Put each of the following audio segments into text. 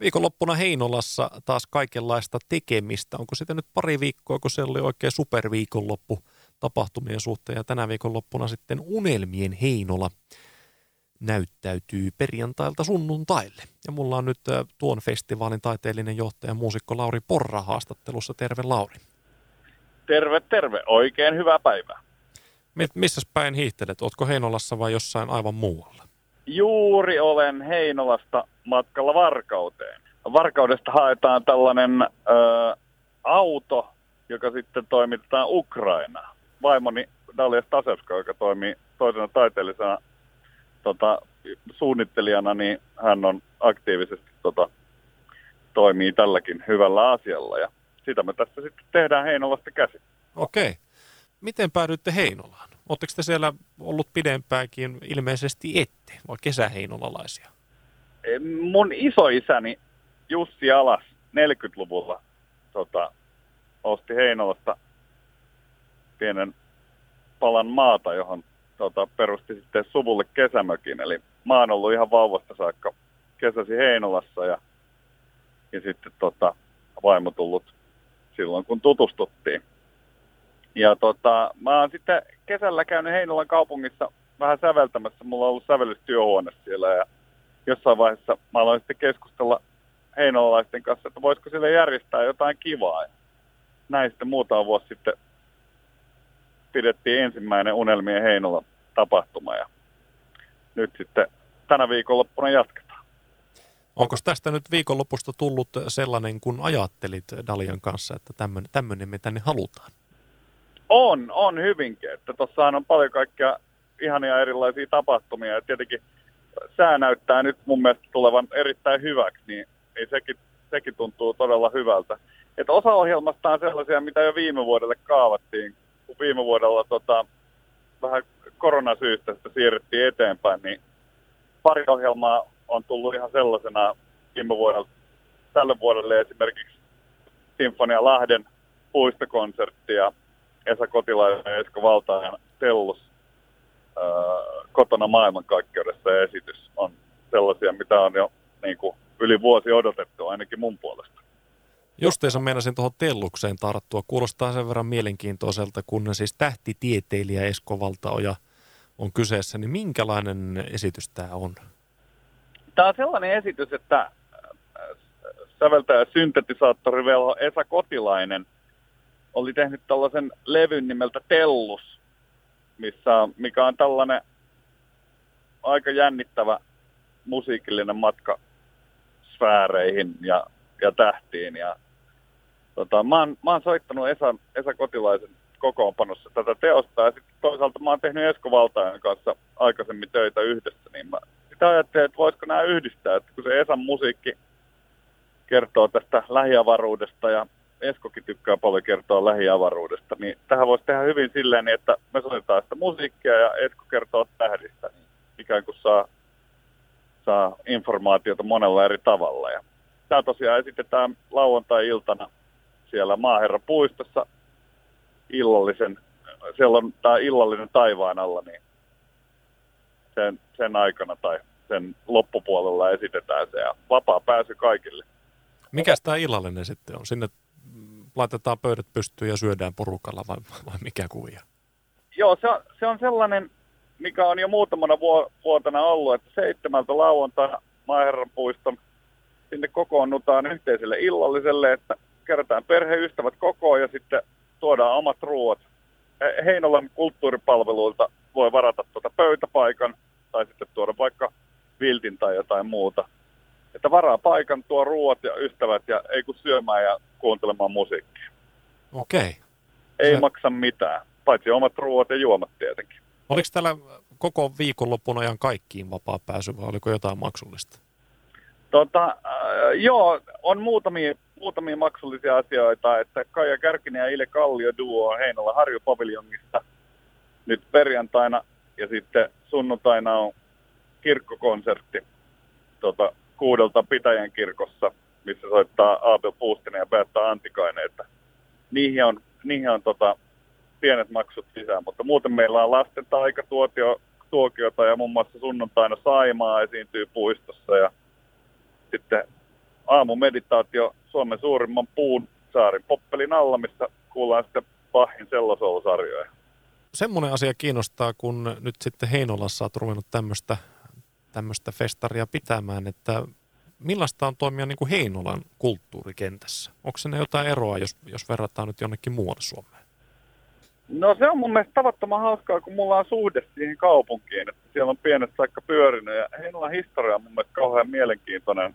Viikonloppuna Heinolassa taas kaikenlaista tekemistä. Onko sitten nyt pari viikkoa, kun se oli oikein superviikonloppu tapahtumien suhteen ja tänä viikonloppuna sitten Unelmien Heinola näyttäytyy perjantailta sunnuntaille. Ja mulla on nyt äh, tuon festivaalin taiteellinen johtaja muusikko Lauri Porra haastattelussa. Terve Lauri. Terve, terve. Oikein hyvää päivää. Missä päin hiihtelet? Ootko Heinolassa vai jossain aivan muualla? Juuri olen Heinolasta matkalla Varkauteen. Varkaudesta haetaan tällainen ö, auto, joka sitten toimitetaan Ukrainaan. Vaimoni Dalia Stasevska, joka toimii toisena taiteellisena tota, suunnittelijana, niin hän on aktiivisesti tota, toimii tälläkin hyvällä asialla. Ja sitä me tässä sitten tehdään Heinolasta käsin. Okei. Miten päädyitte Heinolaan? Oletteko te siellä ollut pidempäänkin? Ilmeisesti ette, vai kesäheinolalaisia? Mun isoisäni Jussi Alas 40-luvulla tota, osti Heinolasta pienen palan maata, johon tota, perusti sitten suvulle kesämökin. Eli mä oon ollut ihan vauvasta saakka kesäsi Heinolassa ja, ja sitten tota, vaimo tullut silloin, kun tutustuttiin. Ja tota, mä oon sitten kesällä käynyt Heinolan kaupungissa vähän säveltämässä. Mulla on ollut sävellystyöhuone siellä ja jossain vaiheessa mä aloin sitten keskustella heinolalaisten kanssa, että voisiko sille järjestää jotain kivaa. Ja näin sitten muutama vuosi sitten pidettiin ensimmäinen Unelmien Heinola tapahtuma ja nyt sitten tänä viikonloppuna jatketaan. Onko tästä nyt viikonlopusta tullut sellainen, kun ajattelit Dalian kanssa, että tämmöinen me tänne halutaan? On, on hyvinkin. Että tossahan on paljon kaikkia ihania erilaisia tapahtumia ja tietenkin sää näyttää nyt mun mielestä tulevan erittäin hyväksi, niin, niin sekin, sekin tuntuu todella hyvältä. Että osa ohjelmasta on sellaisia, mitä jo viime vuodelle kaavattiin, kun viime vuodella tota, vähän koronasyistä sitä siirrettiin eteenpäin, niin pari ohjelmaa on tullut ihan sellaisena viime vuodella. Tälle vuodelle esimerkiksi Sinfonia Lahden puistokonsertti ja Esa Kotilainen ja Esko Valtaajan Tellus ää, kotona maailmankaikkeudessa esitys on sellaisia, mitä on jo niin kuin, yli vuosi odotettu ainakin mun puolesta. Justiinsa meinasin tuohon Tellukseen tarttua. Kuulostaa sen verran mielenkiintoiselta, kun siis tähtitieteilijä Esko Valtaoja on kyseessä, niin minkälainen esitys tämä on? Tämä on sellainen esitys, että säveltäjä syntetisaattori Velho Esa Kotilainen – oli tehnyt tällaisen levyn nimeltä Tellus, missä, mikä on tällainen aika jännittävä musiikillinen matka sfääreihin ja, ja tähtiin. Ja, tota, mä, oon, mä oon soittanut Esa, Esa Kotilaisen kokoonpanossa tätä teosta ja sitten toisaalta mä oon tehnyt Esko Valtajan kanssa aikaisemmin töitä yhdessä, niin mä sitä ajattelin, että voisiko nämä yhdistää, että kun se Esan musiikki kertoo tästä lähiavaruudesta ja Eskokin tykkää paljon kertoa lähiavaruudesta, niin tähän voisi tehdä hyvin silleen, että me soitetaan sitä musiikkia ja Esko kertoo tähdistä, niin ikään kuin saa, saa informaatiota monella eri tavalla. Ja tämä tosiaan esitetään lauantai-iltana siellä Maaherran puistossa illallisen, siellä on tämä illallinen taivaan alla, niin sen, sen aikana tai sen loppupuolella esitetään se ja vapaa pääsy kaikille. Mikäs tämä illallinen sitten on? Sinne laitetaan pöydät pystyyn ja syödään porukalla vai, vai mikä kuvia? Joo, se on, se on sellainen, mikä on jo muutamana vuotena ollut, että seitsemältä lauantaina Maaherran puiston sinne kokoonnutaan yhteiselle illalliselle, että kerätään perheystävät kokoon ja sitten tuodaan omat ruoat. Heinolan kulttuuripalveluilta voi varata tuota pöytäpaikan tai sitten tuoda vaikka viltin tai jotain muuta että varaa paikan, tuo ruoat ja ystävät ja ei kun syömään ja kuuntelemaan musiikkia. Okei. Okay. Ei Se... maksa mitään, paitsi omat ruoat ja juomat tietenkin. Oliko täällä koko viikonloppuna ajan kaikkiin vapaa pääsy vai oliko jotain maksullista? Tota, äh, joo, on muutamia, muutamia maksullisia asioita, että Kaija Kärkinen ja Ile Kallio duo Heinolla Harjupaviljongissa nyt perjantaina ja sitten sunnuntaina on kirkkokonsertti tota, kuudelta Pitäjän kirkossa, missä soittaa Abel Puustinen ja Beatta Antikainen, että niihin on, niihin on tota, pienet maksut sisään, mutta muuten meillä on lasten tuokiota ja muun muassa sunnuntaina Saimaa esiintyy puistossa ja sitten aamumeditaatio Suomen suurimman puun saarin Poppelin alla, missä kuullaan sitten Bahin sellosoulusarjoja. Semmoinen asia kiinnostaa, kun nyt sitten Heinolassa olet ruvennut tämmöistä, tämmöistä festaria pitämään, että millaista on toimia niin kuin Heinolan kulttuurikentässä? Onko se jotain eroa, jos, jos verrataan nyt jonnekin muualle Suomeen? No se on mun mielestä tavattoman hauskaa, kun mulla on suhde siihen kaupunkiin, että siellä on pienet saikka pyörinyt ja Heinolan historia on mun mielestä kauhean mielenkiintoinen,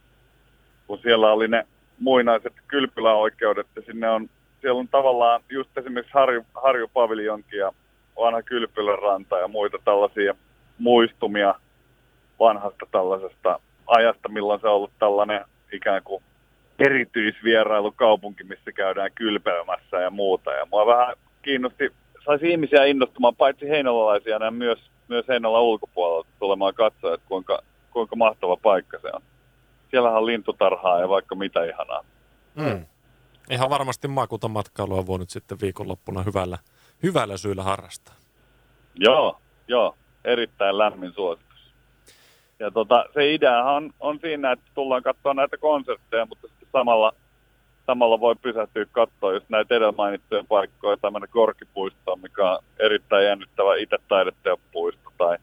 kun siellä oli ne muinaiset kylpyläoikeudet ja sinne on, siellä on tavallaan just esimerkiksi Harju, Harjupaviljonki ja vanha kylpyläranta ja muita tällaisia muistumia vanhasta tällaisesta ajasta, milloin se on ollut tällainen ikään kuin erityisvierailukaupunki, missä käydään kylpeämässä ja muuta. Ja mua vähän kiinnosti, saisi ihmisiä innostumaan, paitsi heinolalaisia, niin myös, myös Heinolan ulkopuolelta tulemaan katsoa, että kuinka, kuinka mahtava paikka se on. Siellähän on lintutarhaa ja vaikka mitä ihanaa. Mm. Ihan varmasti maakuntamatkailua voi nyt sitten viikonloppuna hyvällä, hyvällä syyllä harrastaa. Joo, joo, erittäin lämmin suositus. Ja tota, se ideahan on, on siinä, että tullaan katsoa näitä konsertteja, mutta sitten samalla, samalla voi pysähtyä katsoa just näitä edellä mainittuja paikkoja, tämmöinen korkipuisto, mikä on erittäin jännittävä itse taideteopuisto, tai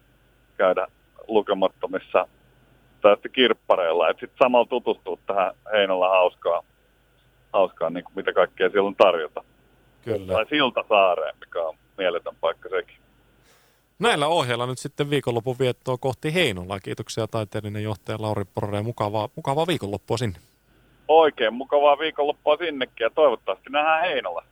käydä lukemattomissa tästä kirppareilla, että sitten samalla tutustuu tähän Heinolla hauskaa, hauskaa niin kuin mitä kaikkea siellä on tarjota. Kyllä. Tai Siltasaareen, mikä on mieletön paikka sekin. Näillä ohjeilla nyt sitten viikonlopun viettoa kohti Heinolaa. Kiitoksia taiteellinen johtaja Lauri Porre mukavaa, mukavaa viikonloppua sinne. Oikein mukavaa viikonloppua sinnekin ja toivottavasti nähdään Heinola.